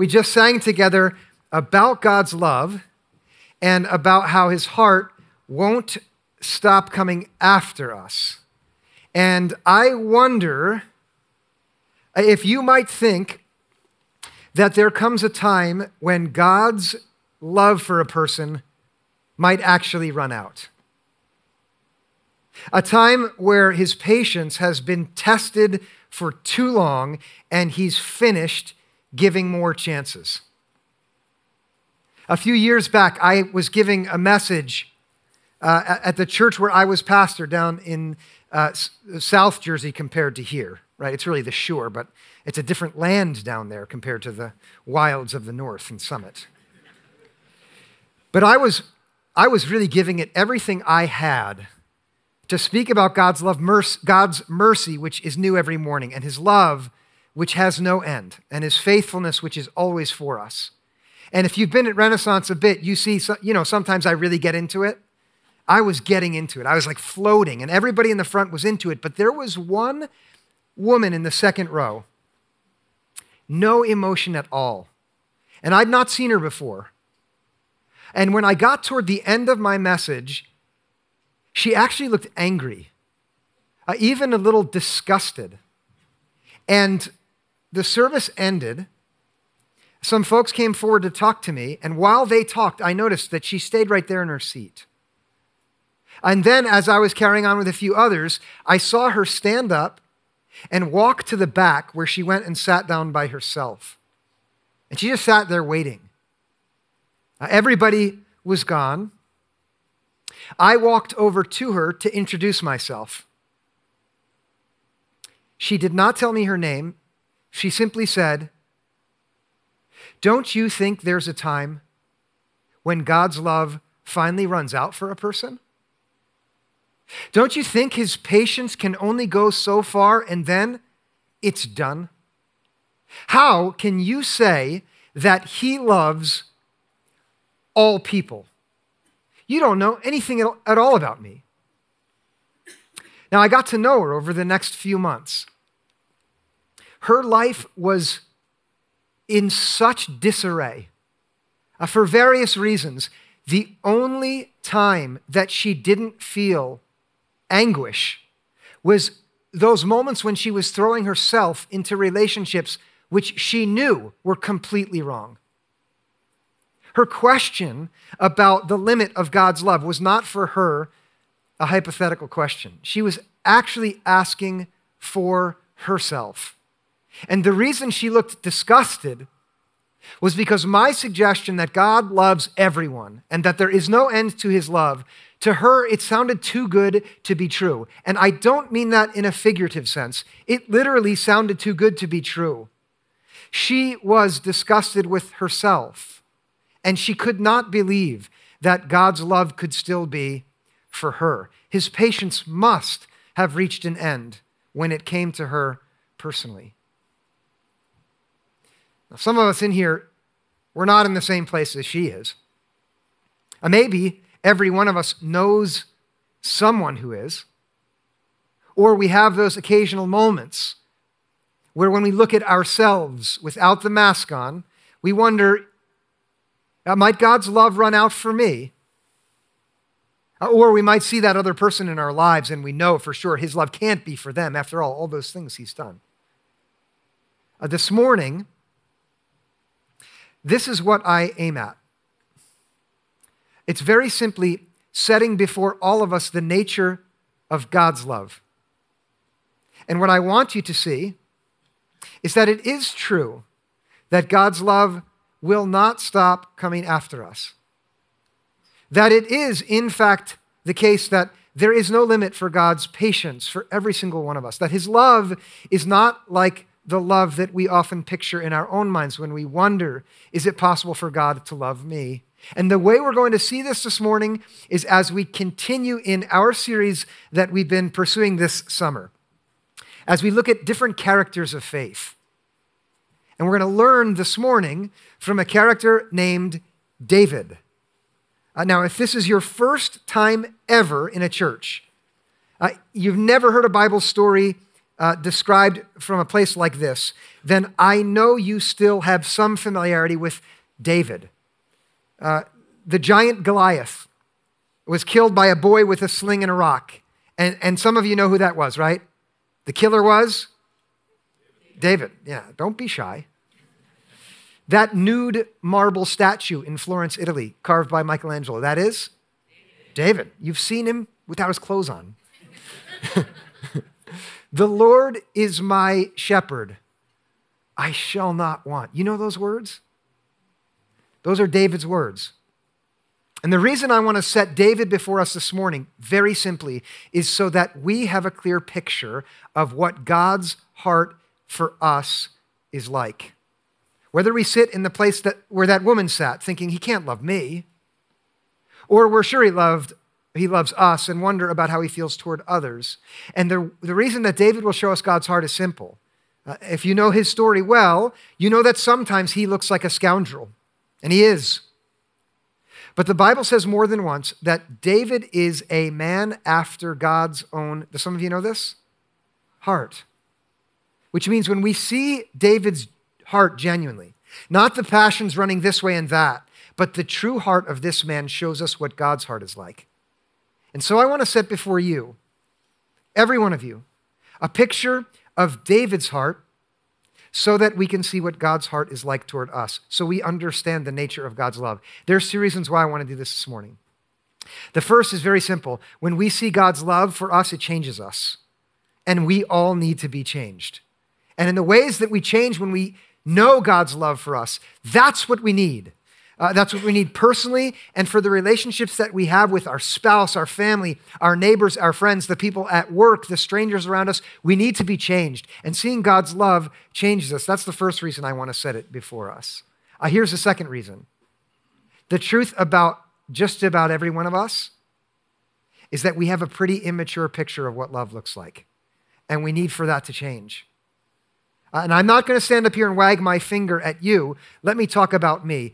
we just sang together about God's love and about how his heart won't stop coming after us. And I wonder if you might think that there comes a time when God's love for a person might actually run out. A time where his patience has been tested for too long and he's finished giving more chances. A few years back, I was giving a message uh, at the church where I was pastor down in uh, South Jersey compared to here, right? It's really the shore, but it's a different land down there compared to the wilds of the north and Summit. But I was, I was really giving it everything I had to speak about God's love, mercy, God's mercy, which is new every morning, and his love, which has no end, and his faithfulness, which is always for us. And if you've been at Renaissance a bit, you see, you know, sometimes I really get into it. I was getting into it. I was like floating, and everybody in the front was into it. But there was one woman in the second row, no emotion at all. And I'd not seen her before. And when I got toward the end of my message, she actually looked angry, uh, even a little disgusted. And the service ended. Some folks came forward to talk to me, and while they talked, I noticed that she stayed right there in her seat. And then, as I was carrying on with a few others, I saw her stand up and walk to the back where she went and sat down by herself. And she just sat there waiting. Everybody was gone. I walked over to her to introduce myself. She did not tell me her name. She simply said, Don't you think there's a time when God's love finally runs out for a person? Don't you think his patience can only go so far and then it's done? How can you say that he loves all people? You don't know anything at all about me. Now, I got to know her over the next few months. Her life was in such disarray uh, for various reasons. The only time that she didn't feel anguish was those moments when she was throwing herself into relationships which she knew were completely wrong. Her question about the limit of God's love was not for her a hypothetical question. She was actually asking for herself. And the reason she looked disgusted was because my suggestion that God loves everyone and that there is no end to his love, to her, it sounded too good to be true. And I don't mean that in a figurative sense, it literally sounded too good to be true. She was disgusted with herself and she could not believe that God's love could still be for her. His patience must have reached an end when it came to her personally. Now, some of us in here, we're not in the same place as she is. Uh, maybe every one of us knows someone who is, or we have those occasional moments where when we look at ourselves without the mask on, we wonder uh, might God's love run out for me? Uh, or we might see that other person in our lives and we know for sure his love can't be for them. After all, all those things he's done. Uh, this morning, this is what I aim at. It's very simply setting before all of us the nature of God's love. And what I want you to see is that it is true that God's love will not stop coming after us. That it is, in fact, the case that there is no limit for God's patience for every single one of us. That his love is not like the love that we often picture in our own minds when we wonder, is it possible for God to love me? And the way we're going to see this this morning is as we continue in our series that we've been pursuing this summer, as we look at different characters of faith. And we're going to learn this morning from a character named David. Uh, now, if this is your first time ever in a church, uh, you've never heard a Bible story uh, described from a place like this, then I know you still have some familiarity with David. Uh, the giant Goliath was killed by a boy with a sling and a rock. And, and some of you know who that was, right? The killer was David. Yeah, don't be shy. That nude marble statue in Florence, Italy, carved by Michelangelo, that is David. You've seen him without his clothes on. the Lord is my shepherd. I shall not want. You know those words? Those are David's words. And the reason I want to set David before us this morning, very simply, is so that we have a clear picture of what God's heart for us is like. Whether we sit in the place that, where that woman sat, thinking, he can't love me, or we're sure he loved he loves us and wonder about how he feels toward others. And the, the reason that David will show us God's heart is simple. Uh, if you know his story well, you know that sometimes he looks like a scoundrel, and he is. But the Bible says more than once that David is a man after God's own, do some of you know this? Heart. Which means when we see David's heart genuinely, not the passions running this way and that, but the true heart of this man shows us what God's heart is like. And so I want to set before you, every one of you, a picture of David's heart so that we can see what God's heart is like toward us, so we understand the nature of God's love. There's two reasons why I want to do this this morning. The first is very simple. When we see God's love for us, it changes us. And we all need to be changed. And in the ways that we change when we know God's love for us, that's what we need. Uh, that's what we need personally and for the relationships that we have with our spouse, our family, our neighbors, our friends, the people at work, the strangers around us. We need to be changed. And seeing God's love changes us. That's the first reason I want to set it before us. Uh, here's the second reason the truth about just about every one of us is that we have a pretty immature picture of what love looks like. And we need for that to change. Uh, and I'm not going to stand up here and wag my finger at you. Let me talk about me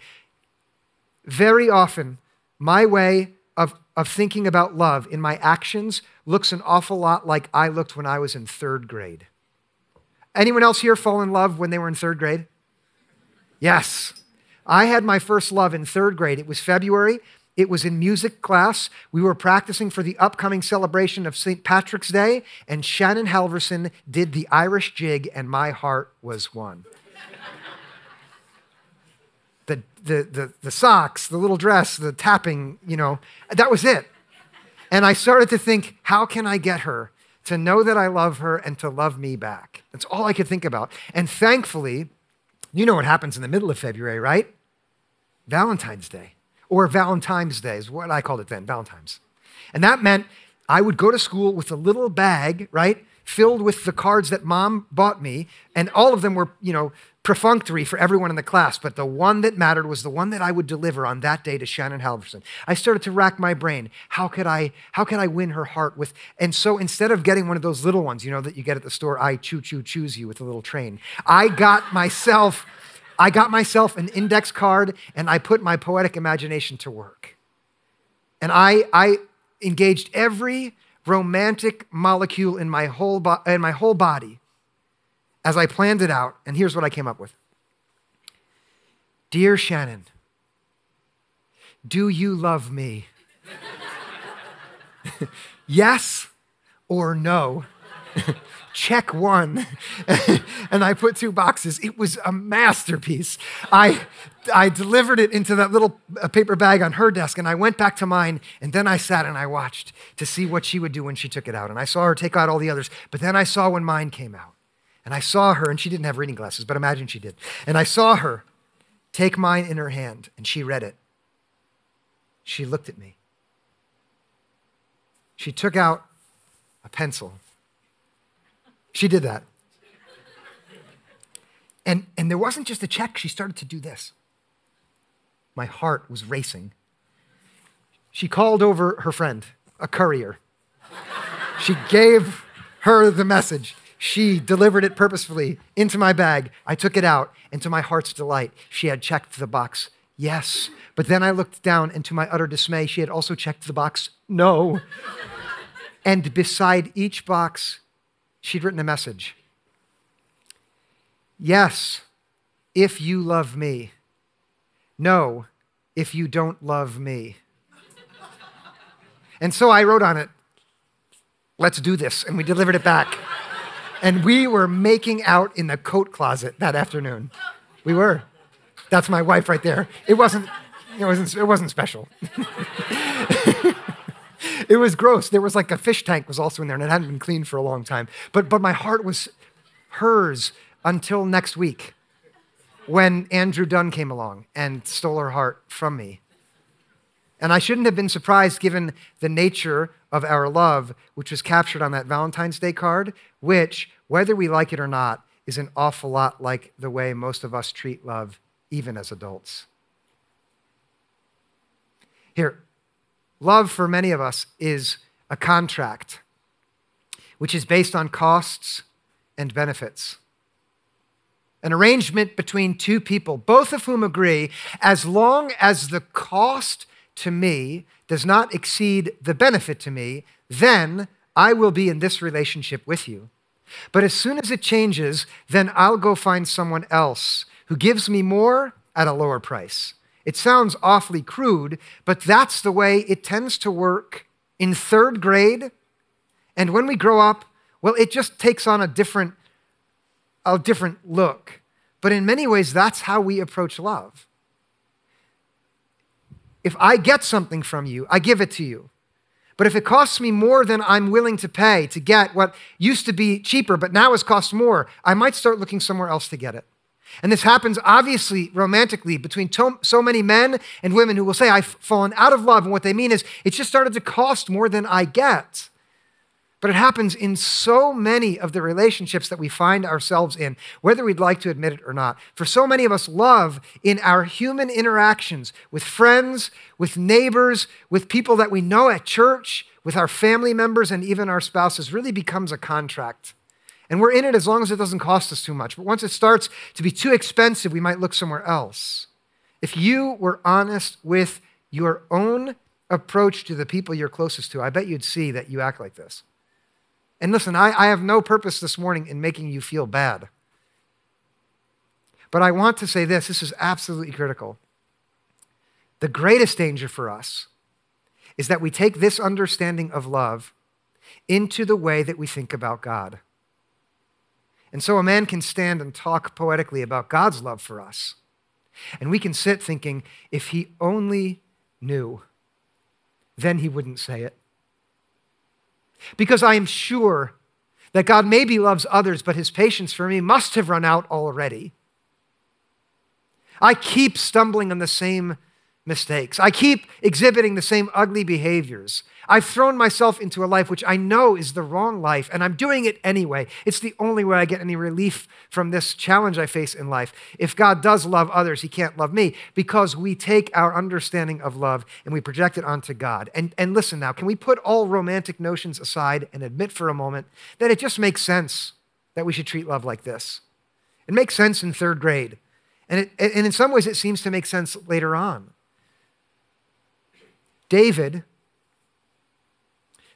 very often, my way of, of thinking about love in my actions looks an awful lot like I looked when I was in third grade. Anyone else here fall in love when they were in third grade? Yes. I had my first love in third grade. It was February. It was in music class. We were practicing for the upcoming celebration of St. Patrick's Day, and Shannon Halverson did the Irish jig, and my heart was won the, the, the, the socks, the little dress, the tapping, you know, that was it. And I started to think, how can I get her to know that I love her and to love me back? That's all I could think about. And thankfully, you know what happens in the middle of February, right? Valentine's Day, or Valentine's Day is what I called it then, Valentine's. And that meant I would go to school with a little bag, right, filled with the cards that mom bought me, and all of them were, you know, perfunctory for everyone in the class, but the one that mattered was the one that I would deliver on that day to Shannon Halverson. I started to rack my brain. How could I, how could I win her heart with? And so instead of getting one of those little ones, you know, that you get at the store, I choo choo choose you with a little train, I got myself, I got myself an index card and I put my poetic imagination to work. And I, I engaged every romantic molecule in my whole, bo- in my whole body as I planned it out, and here's what I came up with Dear Shannon, do you love me? yes or no? Check one. and I put two boxes. It was a masterpiece. I, I delivered it into that little uh, paper bag on her desk, and I went back to mine, and then I sat and I watched to see what she would do when she took it out. And I saw her take out all the others, but then I saw when mine came out. And I saw her, and she didn't have reading glasses, but imagine she did. And I saw her take mine in her hand, and she read it. She looked at me. She took out a pencil. She did that. And, and there wasn't just a check, she started to do this. My heart was racing. She called over her friend, a courier. She gave her the message. She delivered it purposefully into my bag. I took it out, and to my heart's delight, she had checked the box, yes. But then I looked down, and to my utter dismay, she had also checked the box, no. and beside each box, she'd written a message. Yes, if you love me. No, if you don't love me. And so I wrote on it, let's do this. And we delivered it back. And we were making out in the coat closet that afternoon. We were. That's my wife right there. It wasn't, it wasn't, it wasn't special. it was gross. There was like a fish tank was also in there and it hadn't been cleaned for a long time. But, but my heart was hers until next week when Andrew Dunn came along and stole her heart from me. And I shouldn't have been surprised given the nature of our love, which was captured on that Valentine's Day card, which, whether we like it or not, is an awful lot like the way most of us treat love, even as adults. Here, love for many of us is a contract, which is based on costs and benefits an arrangement between two people, both of whom agree as long as the cost to me does not exceed the benefit to me, then I will be in this relationship with you. But as soon as it changes, then I'll go find someone else who gives me more at a lower price. It sounds awfully crude, but that's the way it tends to work in third grade. And when we grow up, well, it just takes on a different a different look. But in many ways, that's how we approach love. If I get something from you, I give it to you. But if it costs me more than I'm willing to pay to get what used to be cheaper, but now has cost more, I might start looking somewhere else to get it. And this happens obviously romantically between to- so many men and women who will say, I've fallen out of love. And what they mean is, it just started to cost more than I get. But it happens in so many of the relationships that we find ourselves in, whether we'd like to admit it or not. For so many of us, love in our human interactions with friends, with neighbors, with people that we know at church, with our family members, and even our spouses really becomes a contract. And we're in it as long as it doesn't cost us too much. But once it starts to be too expensive, we might look somewhere else. If you were honest with your own approach to the people you're closest to, I bet you'd see that you act like this. And listen, I, I have no purpose this morning in making you feel bad. But I want to say this this is absolutely critical. The greatest danger for us is that we take this understanding of love into the way that we think about God. And so a man can stand and talk poetically about God's love for us. And we can sit thinking, if he only knew, then he wouldn't say it. Because I am sure that God maybe loves others, but his patience for me must have run out already. I keep stumbling on the same mistakes. I keep exhibiting the same ugly behaviors. I've thrown myself into a life which I know is the wrong life, and I'm doing it anyway. It's the only way I get any relief from this challenge I face in life. If God does love others, He can't love me because we take our understanding of love and we project it onto God. And, and listen now, can we put all romantic notions aside and admit for a moment that it just makes sense that we should treat love like this? It makes sense in third grade. And, it, and in some ways, it seems to make sense later on. David,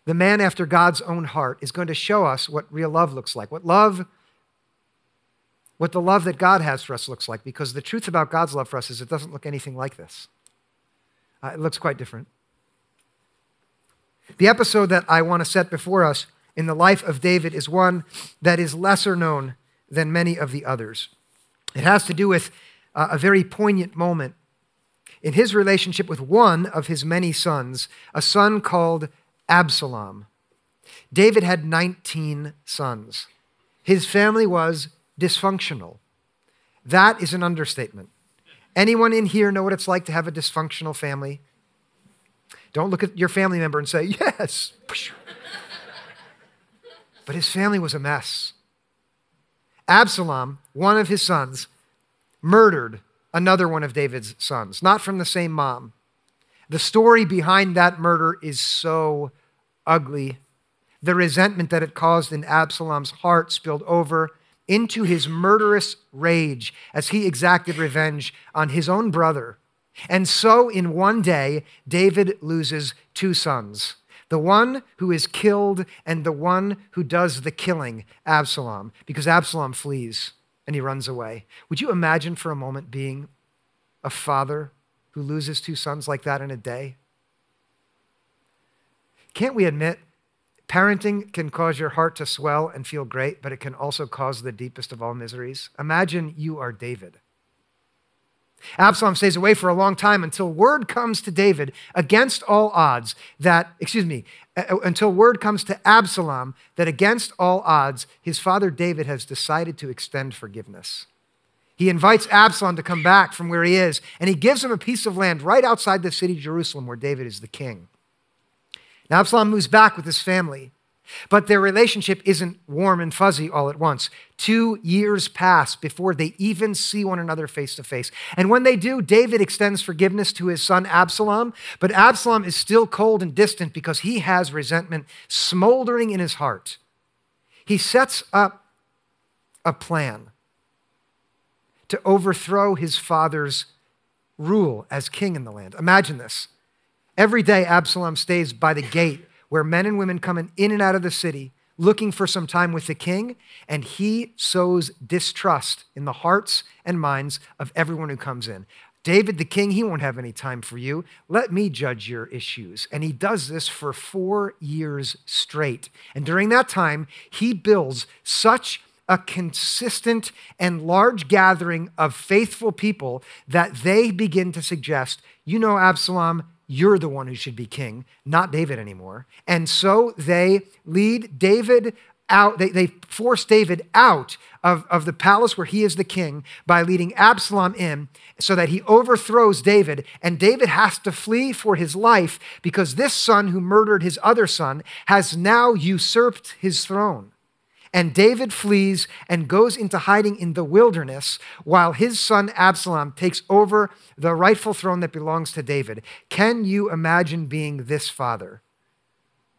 the man after God's own heart, is going to show us what real love looks like, what love, what the love that God has for us looks like, because the truth about God's love for us is it doesn't look anything like this. Uh, it looks quite different. The episode that I want to set before us in the life of David is one that is lesser known than many of the others. It has to do with uh, a very poignant moment in his relationship with one of his many sons, a son called Absalom. David had 19 sons. His family was dysfunctional. That is an understatement. Anyone in here know what it's like to have a dysfunctional family? Don't look at your family member and say, yes. but his family was a mess. Absalom, one of his sons, murdered another one of David's sons, not from the same mom. The story behind that murder is so ugly. The resentment that it caused in Absalom's heart spilled over into his murderous rage as he exacted revenge on his own brother. And so, in one day, David loses two sons. the one who is killed and the one who does the killing, Absalom, because Absalom flees and he runs away. Would you imagine for a moment being a father who loses two sons like that in a day? Can't we admit parenting can cause your heart to swell and feel great, but it can also cause the deepest of all miseries? Imagine you are David. Absalom stays away for a long time until word comes to David against all odds that, excuse me, until word comes to Absalom that against all odds, his father David has decided to extend forgiveness. He invites Absalom to come back from where he is, and he gives him a piece of land right outside the city Jerusalem where David is the king. Now, Absalom moves back with his family. But their relationship isn't warm and fuzzy all at once. Two years pass before they even see one another face to face. And when they do, David extends forgiveness to his son Absalom, but Absalom is still cold and distant because he has resentment smoldering in his heart. He sets up a plan to overthrow his father's rule as king in the land. Imagine this. Every day, Absalom stays by the gate where men and women come in and out of the city looking for some time with the king, and he sows distrust in the hearts and minds of everyone who comes in. David, the king, he won't have any time for you. Let me judge your issues. And he does this for four years straight. And during that time, he builds such a consistent and large gathering of faithful people that they begin to suggest, you know, Absalom, you're the one who should be king, not David anymore. And so they lead David out, they, they force David out of, of the palace where he is the king by leading Absalom in so that he overthrows David. And David has to flee for his life because this son who murdered his other son has now usurped his throne. And David flees and goes into hiding in the wilderness while his son Absalom takes over the rightful throne that belongs to David. Can you imagine being this father?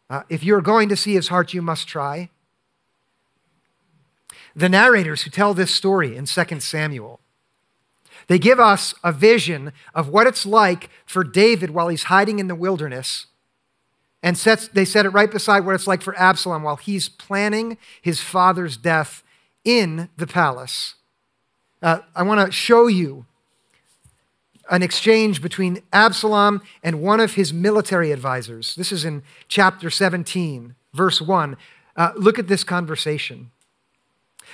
Uh, if you're going to see his heart, you must try. The narrators who tell this story in 2 Samuel, they give us a vision of what it's like for David while he's hiding in the wilderness and sets, they set it right beside what it's like for Absalom while he's planning his father's death in the palace. Uh, I want to show you an exchange between Absalom and one of his military advisors. This is in chapter 17, verse 1. Uh, look at this conversation.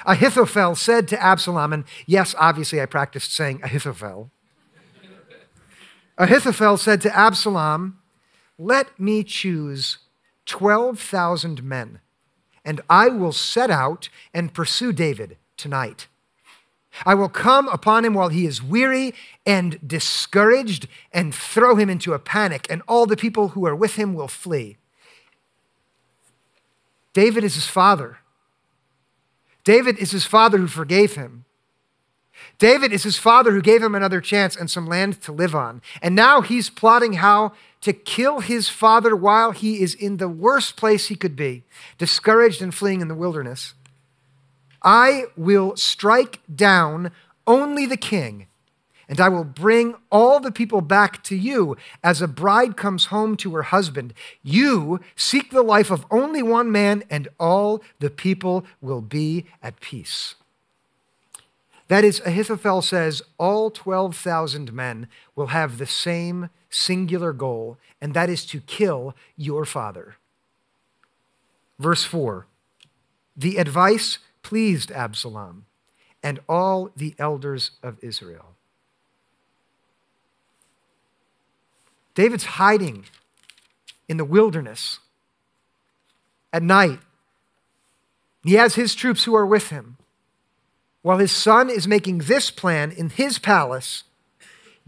Ahithophel said to Absalom, and yes, obviously I practiced saying Ahithophel. Ahithophel said to Absalom, let me choose 12,000 men, and I will set out and pursue David tonight. I will come upon him while he is weary and discouraged and throw him into a panic, and all the people who are with him will flee. David is his father. David is his father who forgave him. David is his father who gave him another chance and some land to live on. And now he's plotting how to kill his father while he is in the worst place he could be, discouraged and fleeing in the wilderness. I will strike down only the king, and I will bring all the people back to you as a bride comes home to her husband. You seek the life of only one man, and all the people will be at peace. That is, Ahithophel says all 12,000 men will have the same singular goal, and that is to kill your father. Verse 4 The advice pleased Absalom and all the elders of Israel. David's hiding in the wilderness at night. He has his troops who are with him. While his son is making this plan in his palace,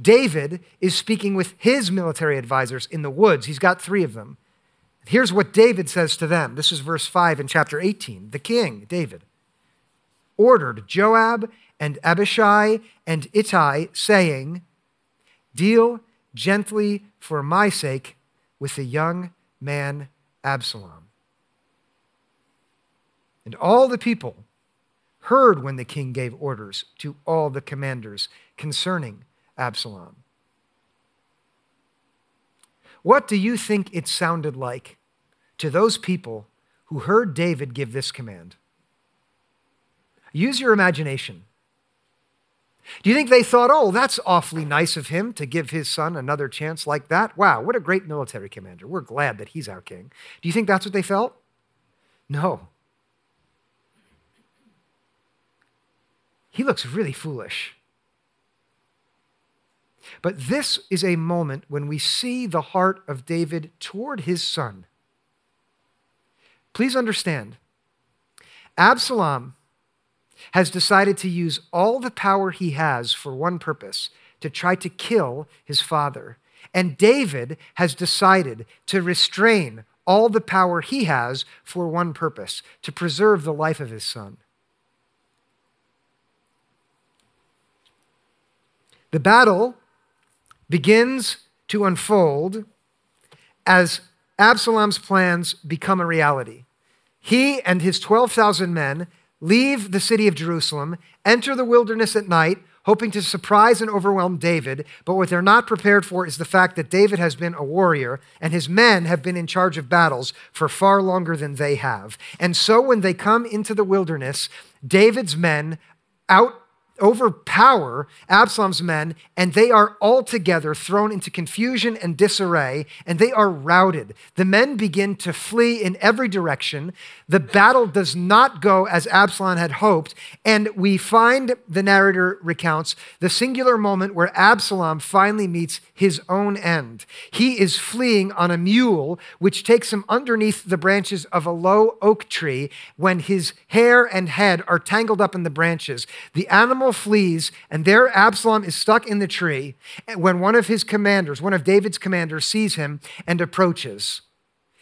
David is speaking with his military advisors in the woods. He's got three of them. Here's what David says to them. This is verse 5 in chapter 18. The king, David, ordered Joab and Abishai and Ittai, saying, Deal gently for my sake with the young man Absalom. And all the people heard when the king gave orders to all the commanders concerning Absalom. What do you think it sounded like to those people who heard David give this command? Use your imagination. Do you think they thought, oh, that's awfully nice of him to give his son another chance like that? Wow, what a great military commander. We're glad that he's our king. Do you think that's what they felt? No. He looks really foolish. But this is a moment when we see the heart of David toward his son. Please understand, Absalom has decided to use all the power he has for one purpose to try to kill his father. And David has decided to restrain all the power he has for one purpose to preserve the life of his son. The battle begins to unfold as Absalom's plans become a reality. He and his 12,000 men leave the city of Jerusalem, enter the wilderness at night, hoping to surprise and overwhelm David. But what they're not prepared for is the fact that David has been a warrior and his men have been in charge of battles for far longer than they have. And so when they come into the wilderness, David's men out overpower Absalom's men, and they are altogether thrown into confusion and disarray, and they are routed. The men begin to flee in every direction. The battle does not go as Absalom had hoped, and we find, the narrator recounts, the singular moment where Absalom finally meets his own end. He is fleeing on a mule, which takes him underneath the branches of a low oak tree when his hair and head are tangled up in the branches. The animal flees, and there Absalom is stuck in the tree when one of his commanders, one of David's commanders, sees him and approaches.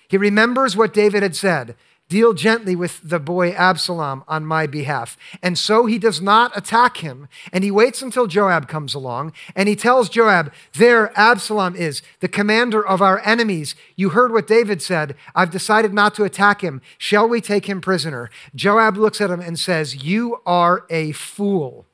He remembers what David had said Deal gently with the boy Absalom on my behalf. And so he does not attack him. And he waits until Joab comes along and he tells Joab, There Absalom is, the commander of our enemies. You heard what David said. I've decided not to attack him. Shall we take him prisoner? Joab looks at him and says, You are a fool.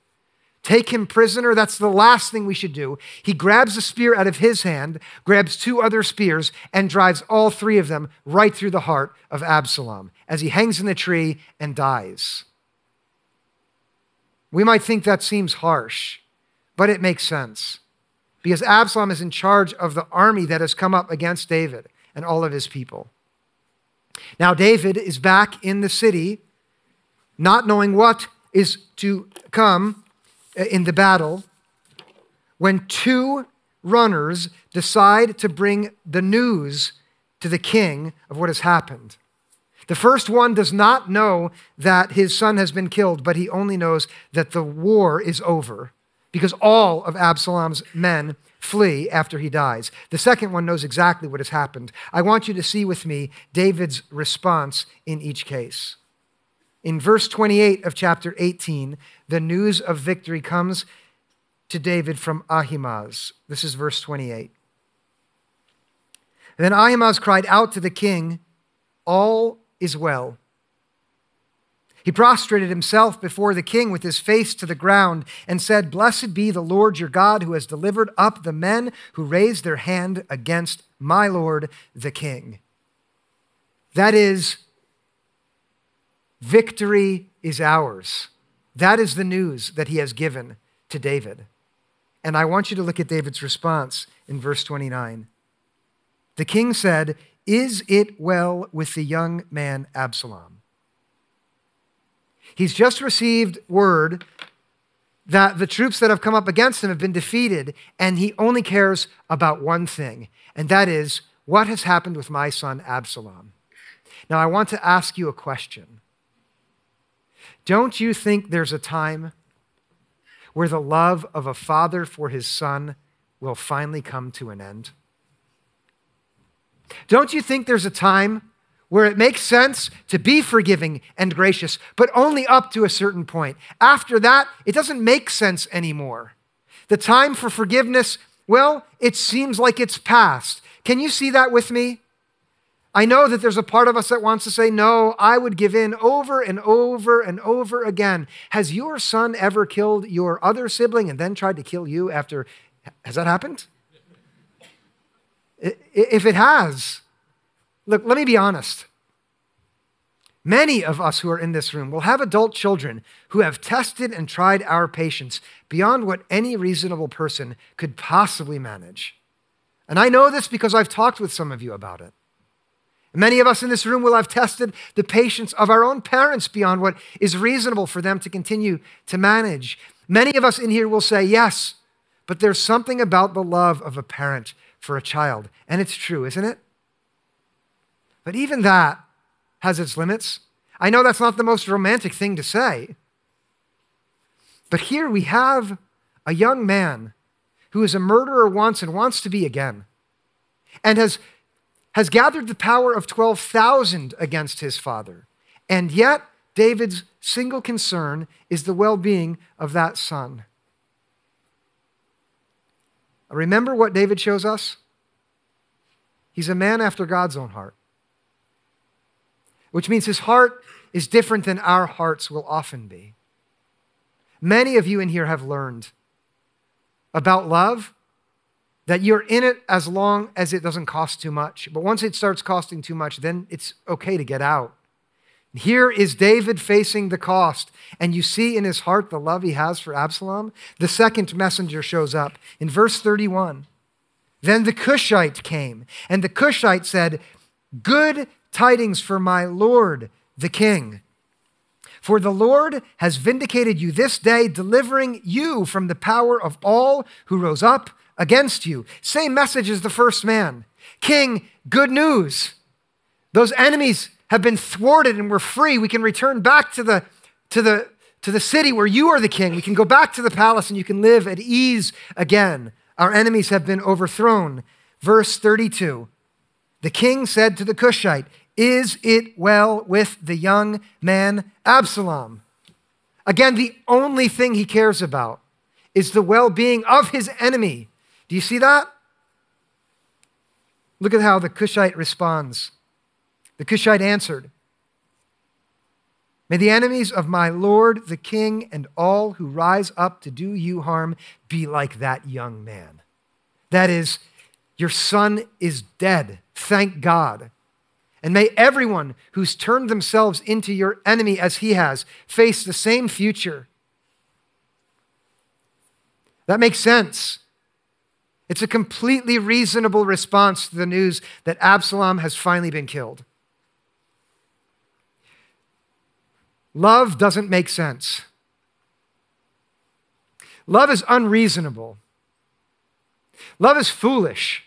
Take him prisoner. That's the last thing we should do. He grabs a spear out of his hand, grabs two other spears, and drives all three of them right through the heart of Absalom as he hangs in the tree and dies. We might think that seems harsh, but it makes sense because Absalom is in charge of the army that has come up against David and all of his people. Now, David is back in the city, not knowing what is to come Uh, in the battle when two runners decide to bring the news to the king of what has happened. The first one does not know that his son has been killed, but he only knows that the war is over because all of Absalom's men flee after he dies. The second one knows exactly what has happened. I want you to see with me David's response in each case. In verse 28 of chapter 18, the news of victory comes to David from Ahimaaz. This is verse 28. then Ahimaaz cried out to the king, All is well. He prostrated himself before the king with his face to the ground and said, Blessed be the Lord your God who has delivered up the men who raised their hand against my Lord the king. That is, victory is ours. That is the news that he has given to David. And I want you to look at David's response in verse 29. The king said, Is it well with the young man Absalom? He's just received word that the troops that have come up against him have been defeated, and he only cares about one thing, and that is what has happened with my son Absalom. Now, I want to ask you a question. Don't you think there's a time where the love of a father for his son will finally come to an end? Don't you think there's a time where it makes sense to be forgiving and gracious, but only up to a certain point? After that, it doesn't make sense anymore. The time for forgiveness, well, it seems like it's past. Can you see that with me? I know that there's a part of us that wants to say, No, I would give in over and over and over again. Has your son ever killed your other sibling and then tried to kill you after? Has that happened? If it has, Look, let me be honest. Many of us who are in this room will have adult children who have tested and tried our patience beyond what any reasonable person could possibly manage. And I know this because I've talked with some of you about it. Many of us in this room will have tested the patience of our own parents beyond what is reasonable for them to continue to manage. Many of us in here will say, Yes, but there's something about the love of a parent for a child. And it's true, isn't it? But even that has its limits. I know that's not the most romantic thing to say. But here we have a young man who is a murderer once and wants to be again, and has, has gathered the power of 12,000 against his father. And yet, David's single concern is the well being of that son. Remember what David shows us? He's a man after God's own heart which means his heart is different than our hearts will often be. Many of you in here have learned about love that you're in it as long as it doesn't cost too much. But once it starts costing too much, then it's okay to get out. Here is David facing the cost, and you see in his heart the love he has for Absalom. The second messenger shows up in verse 31. Then the Cushite came, and the Cushite said, Good tidings for my Lord the King. For the Lord has vindicated you this day, delivering you from the power of all who rose up against you. Same message as the first man. King, good news. Those enemies have been thwarted and we're free. We can return back to the, to the, to the city where you are the king. We can go back to the palace and you can live at ease again. Our enemies have been overthrown. Verse 32 The king said to the Cushite, is it well with the young man Absalom? Again, the only thing he cares about is the well being of his enemy. Do you see that? Look at how the Cushite responds. The Cushite answered, May the enemies of my Lord the king and all who rise up to do you harm be like that young man. That is, your son is dead. Thank God. And may everyone who's turned themselves into your enemy as he has face the same future. That makes sense. It's a completely reasonable response to the news that Absalom has finally been killed. Love doesn't make sense. Love is unreasonable. Love is foolish.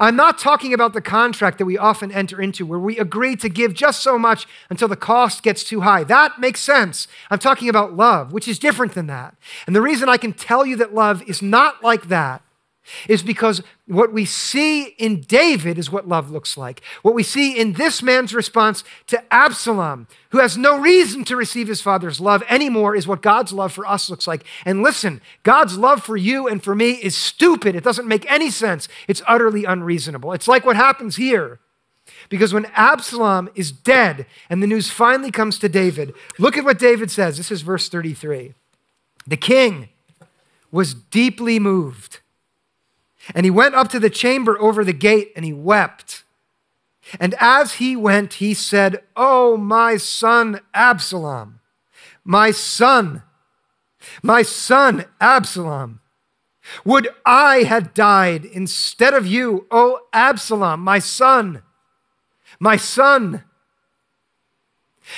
I'm not talking about the contract that we often enter into where we agree to give just so much until the cost gets too high. That makes sense. I'm talking about love, which is different than that. And the reason I can tell you that love is not like that is because what we see in David is what love looks like. What we see in this man's response to Absalom, who has no reason to receive his father's love anymore, is what God's love for us looks like. And listen, God's love for you and for me is stupid. It doesn't make any sense. It's utterly unreasonable. It's like what happens here. Because when Absalom is dead and the news finally comes to David, look at what David says. This is verse 33. The king was deeply moved and he went up to the chamber over the gate and he wept. And as he went, he said, Oh, my son Absalom, my son, my son Absalom, would I had died instead of you, O Absalom, my son, my son.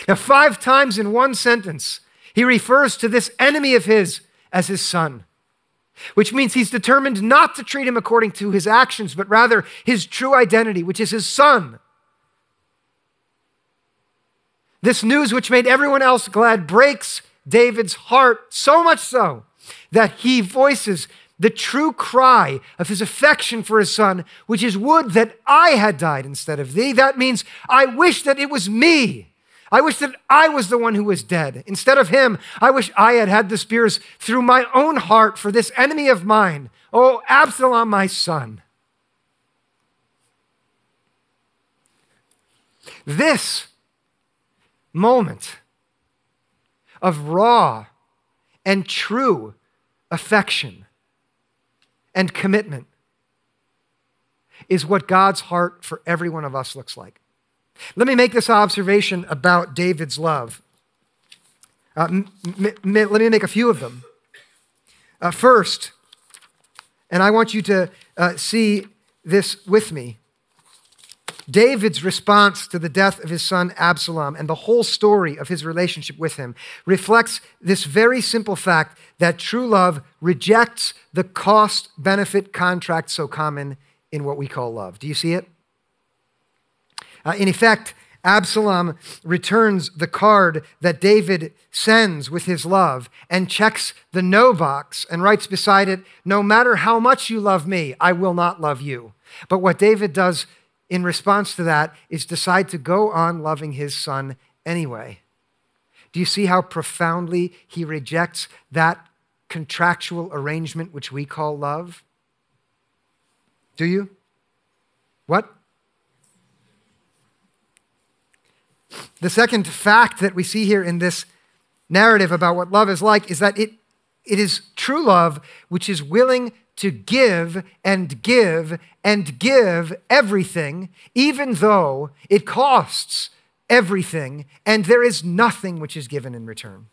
Now, five times in one sentence, he refers to this enemy of his as his son which means he's determined not to treat him according to his actions, but rather his true identity, which is his son. This news, which made everyone else glad, breaks David's heart so much so that he voices the true cry of his affection for his son, which is, Would that I had died instead of thee. That means, I wish that it was me. I wish that I was the one who was dead. Instead of him, I wish I had had the spears through my own heart for this enemy of mine. Oh, Absalom, my son. This moment of raw and true affection and commitment is what God's heart for every one of us looks like. Let me make this observation about David's love. Uh, m- m- let me make a few of them. Uh, first, and I want you to uh, see this with me. David's response to the death of his son Absalom and the whole story of his relationship with him reflects this very simple fact that true love rejects the cost benefit contract so common in what we call love. Do you see it? Uh, in effect, Absalom returns the card that David sends with his love and checks the no box and writes beside it, No matter how much you love me, I will not love you. But what David does in response to that is decide to go on loving his son anyway. Do you see how profoundly he rejects that contractual arrangement which we call love? Do you? What? The second fact that we see here in this narrative about what love is like is that it, it is true love which is willing to give and give and give everything, even though it costs everything, and there is nothing which is given in return.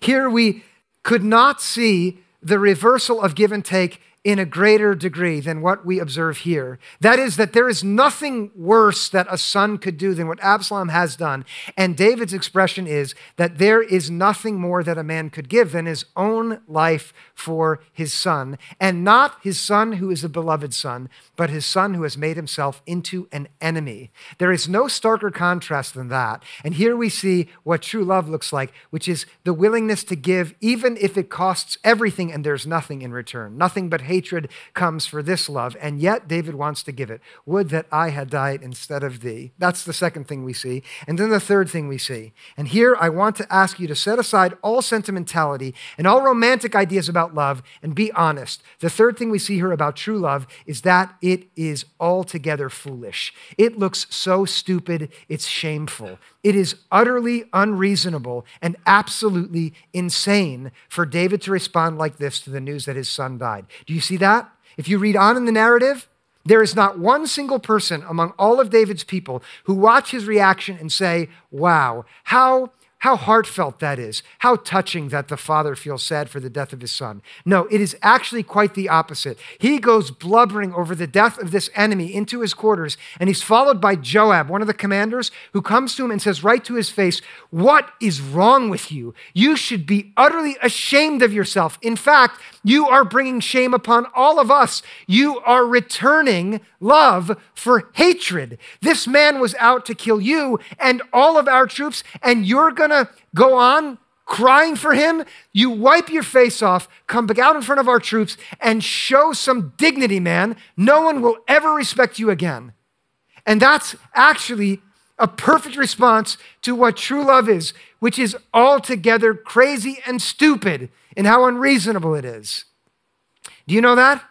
Here we could not see the reversal of give and take in a greater degree than what we observe here. That is, that there is nothing worse that a son could do than what Absalom has done. And David's expression is that there is nothing more that a man could give than his own life for his son, and not his son who is a beloved son, but his son who has made himself into an enemy. There is no starker contrast than that. And here we see what true love looks like, which is the willingness to give, even if it costs everything and there's nothing in return. Nothing but hatred comes for this love. And yet David wants to give it. Would that I had died instead of thee. That's the second thing we see. And then the third thing we see. And here I want to ask you to set aside all sentimentality and all romantic ideas about love and be honest. The third thing we see here about true love is that it is altogether foolish. It looks so stupid, it's shameful. It is utterly unreasonable and absolutely insane for David to respond like this to the news that his son died. Do you see that? If you read on in the narrative, there is not one single person among all of David's people who watch his reaction and say, Wow, how how heartfelt that is. How touching that the father feels sad for the death of his son. No, it is actually quite the opposite. He goes blubbering over the death of this enemy into his quarters, and he's followed by Joab, one of the commanders, who comes to him and says right to his face, What is wrong with you? You should be utterly ashamed of yourself. In fact, you are bringing shame upon all of us. You are returning love for hatred. This man was out to kill you and all of our troops, and you're going to go on crying for him, you wipe your face off, come back out in front of our troops, and show some dignity, man. No one will ever respect you again. And that's actually a perfect response to what true love is, which is altogether crazy and stupid in how unreasonable it is. Do you know that?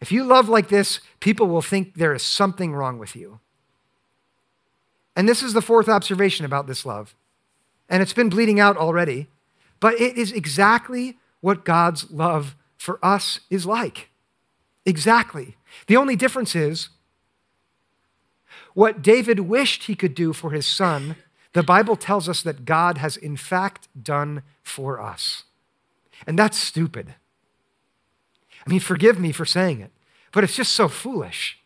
If you love like this, people will think there is something wrong with you. And this is the fourth observation about this love. And it's been bleeding out already, but it is exactly what God's love for us is like. Exactly. The only difference is what David wished he could do for his son, the Bible tells us that God has in fact done for us. And that's stupid. I mean, forgive me for saying it, but it's just so foolish.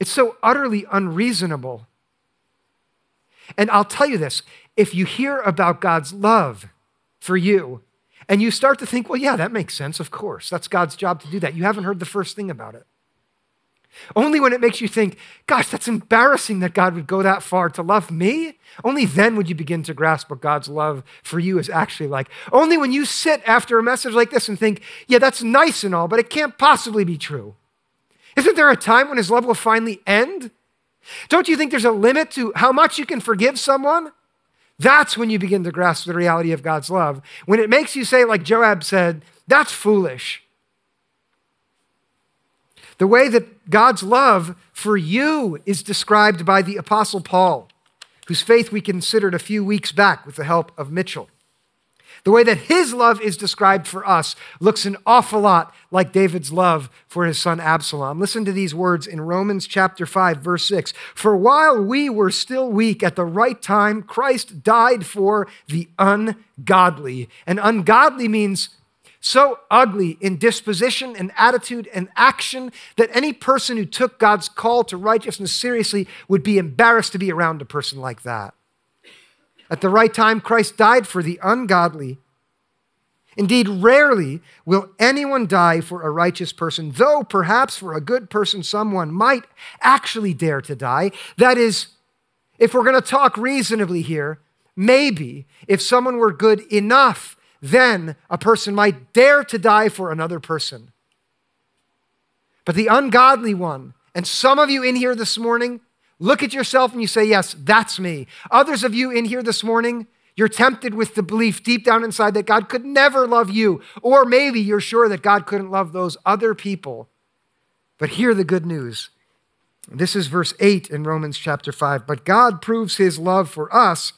It's so utterly unreasonable and I'll tell you this if you hear about God's love for you, and you start to think, well, yeah, that makes sense, of course. That's God's job to do that. You haven't heard the first thing about it. Only when it makes you think, gosh, that's embarrassing that God would go that far to love me, only then would you begin to grasp what God's love for you is actually like. Only when you sit after a message like this and think, yeah, that's nice and all, but it can't possibly be true. Isn't there a time when his love will finally end? Don't you think there's a limit to how much you can forgive someone? That's when you begin to grasp the reality of God's love. When it makes you say, like Joab said, that's foolish. The way that God's love for you is described by the Apostle Paul, whose faith we considered a few weeks back with the help of Mitchell. The way that his love is described for us looks an awful lot like David's love for his son Absalom. Listen to these words in Romans chapter 5 verse 6. For while we were still weak at the right time Christ died for the ungodly. And ungodly means so ugly in disposition and attitude and action that any person who took God's call to righteousness seriously would be embarrassed to be around a person like that. At the right time, Christ died for the ungodly. Indeed, rarely will anyone die for a righteous person, though perhaps for a good person, someone might actually dare to die. That is, if we're going to talk reasonably here, maybe if someone were good enough, then a person might dare to die for another person. But the ungodly one, and some of you in here this morning, Look at yourself and you say, Yes, that's me. Others of you in here this morning, you're tempted with the belief deep down inside that God could never love you. Or maybe you're sure that God couldn't love those other people. But hear the good news. This is verse 8 in Romans chapter 5. But God proves his love for us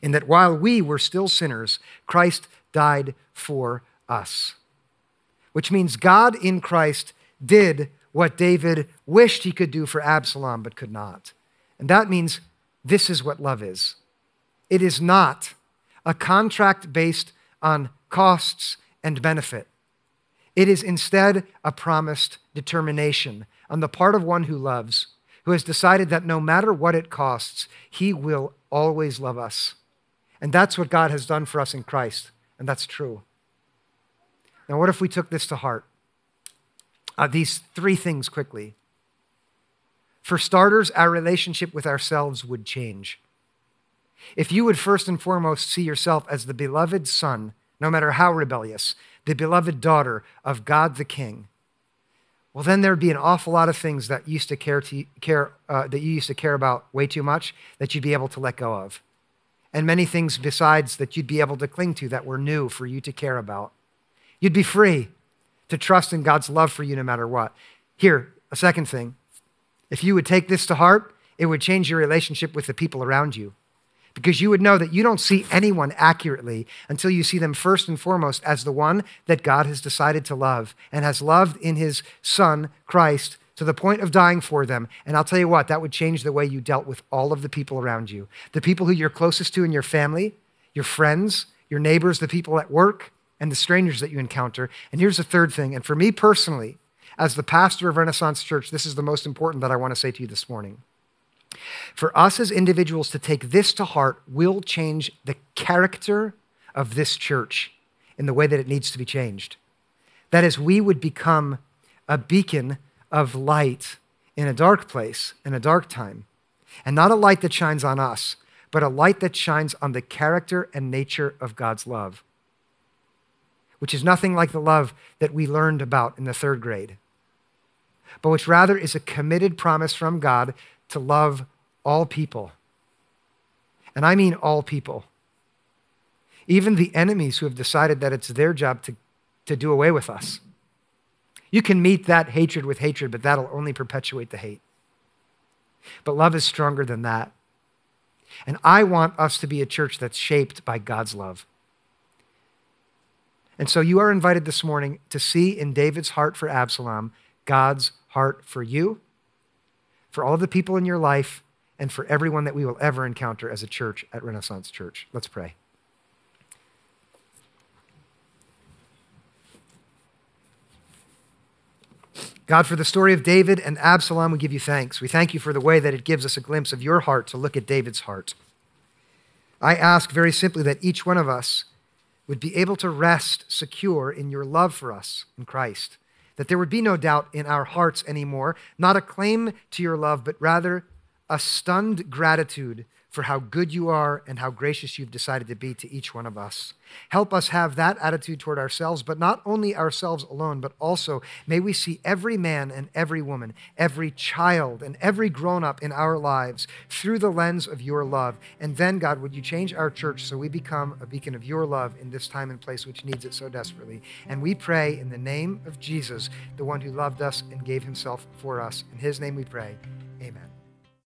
in that while we were still sinners, Christ died for us. Which means God in Christ did what David wished he could do for Absalom but could not. And that means this is what love is it is not a contract based on costs and benefit. It is instead a promised determination on the part of one who loves, who has decided that no matter what it costs, he will always love us. And that's what God has done for us in Christ, and that's true. Now, what if we took this to heart? Uh, these three things quickly. For starters, our relationship with ourselves would change. If you would first and foremost see yourself as the beloved son, no matter how rebellious, the beloved daughter of God the King, well, then there'd be an awful lot of things that used to care, to, care uh, that you used to care about way too much that you'd be able to let go of, and many things besides that you'd be able to cling to that were new for you to care about. You'd be free to trust in God's love for you no matter what. Here, a second thing. If you would take this to heart, it would change your relationship with the people around you. Because you would know that you don't see anyone accurately until you see them first and foremost as the one that God has decided to love and has loved in his Son, Christ, to the point of dying for them. And I'll tell you what, that would change the way you dealt with all of the people around you the people who you're closest to in your family, your friends, your neighbors, the people at work, and the strangers that you encounter. And here's the third thing, and for me personally, as the pastor of Renaissance Church, this is the most important that I want to say to you this morning. For us as individuals to take this to heart will change the character of this church in the way that it needs to be changed. That is, we would become a beacon of light in a dark place, in a dark time. And not a light that shines on us, but a light that shines on the character and nature of God's love which is nothing like the love that we learned about in the third grade, but which rather is a committed promise from God to love all people. And I mean all people. Even the enemies who have decided that it's their job to, to do away with us. You can meet that hatred with hatred, but that'll only perpetuate the hate. But love is stronger than that. And I want us to be a church that's shaped by God's love. And so you are invited this morning to see in David's heart for Absalom God's heart for you, for all the people in your life, and for everyone that we will ever encounter as a church at Renaissance Church. Let's pray. God, for the story of David and Absalom, we give you thanks. We thank you for the way that it gives us a glimpse of your heart to look at David's heart. I ask very simply that each one of us would be able to rest secure in your love for us in Christ. That there would be no doubt in our hearts anymore, not a claim to your love, but rather a stunned gratitude for how good you are and how gracious you've decided to be to each one of us. Help us have that attitude toward ourselves, but not only ourselves alone, but also may we see every man and every woman, every child and every grown up in our lives through the lens of your love. And then, God, would you change our church so we become a beacon of your love in this time and place which needs it so desperately? And we pray in the name of Jesus, the one who loved us and gave himself for us. In his name we pray. Amen.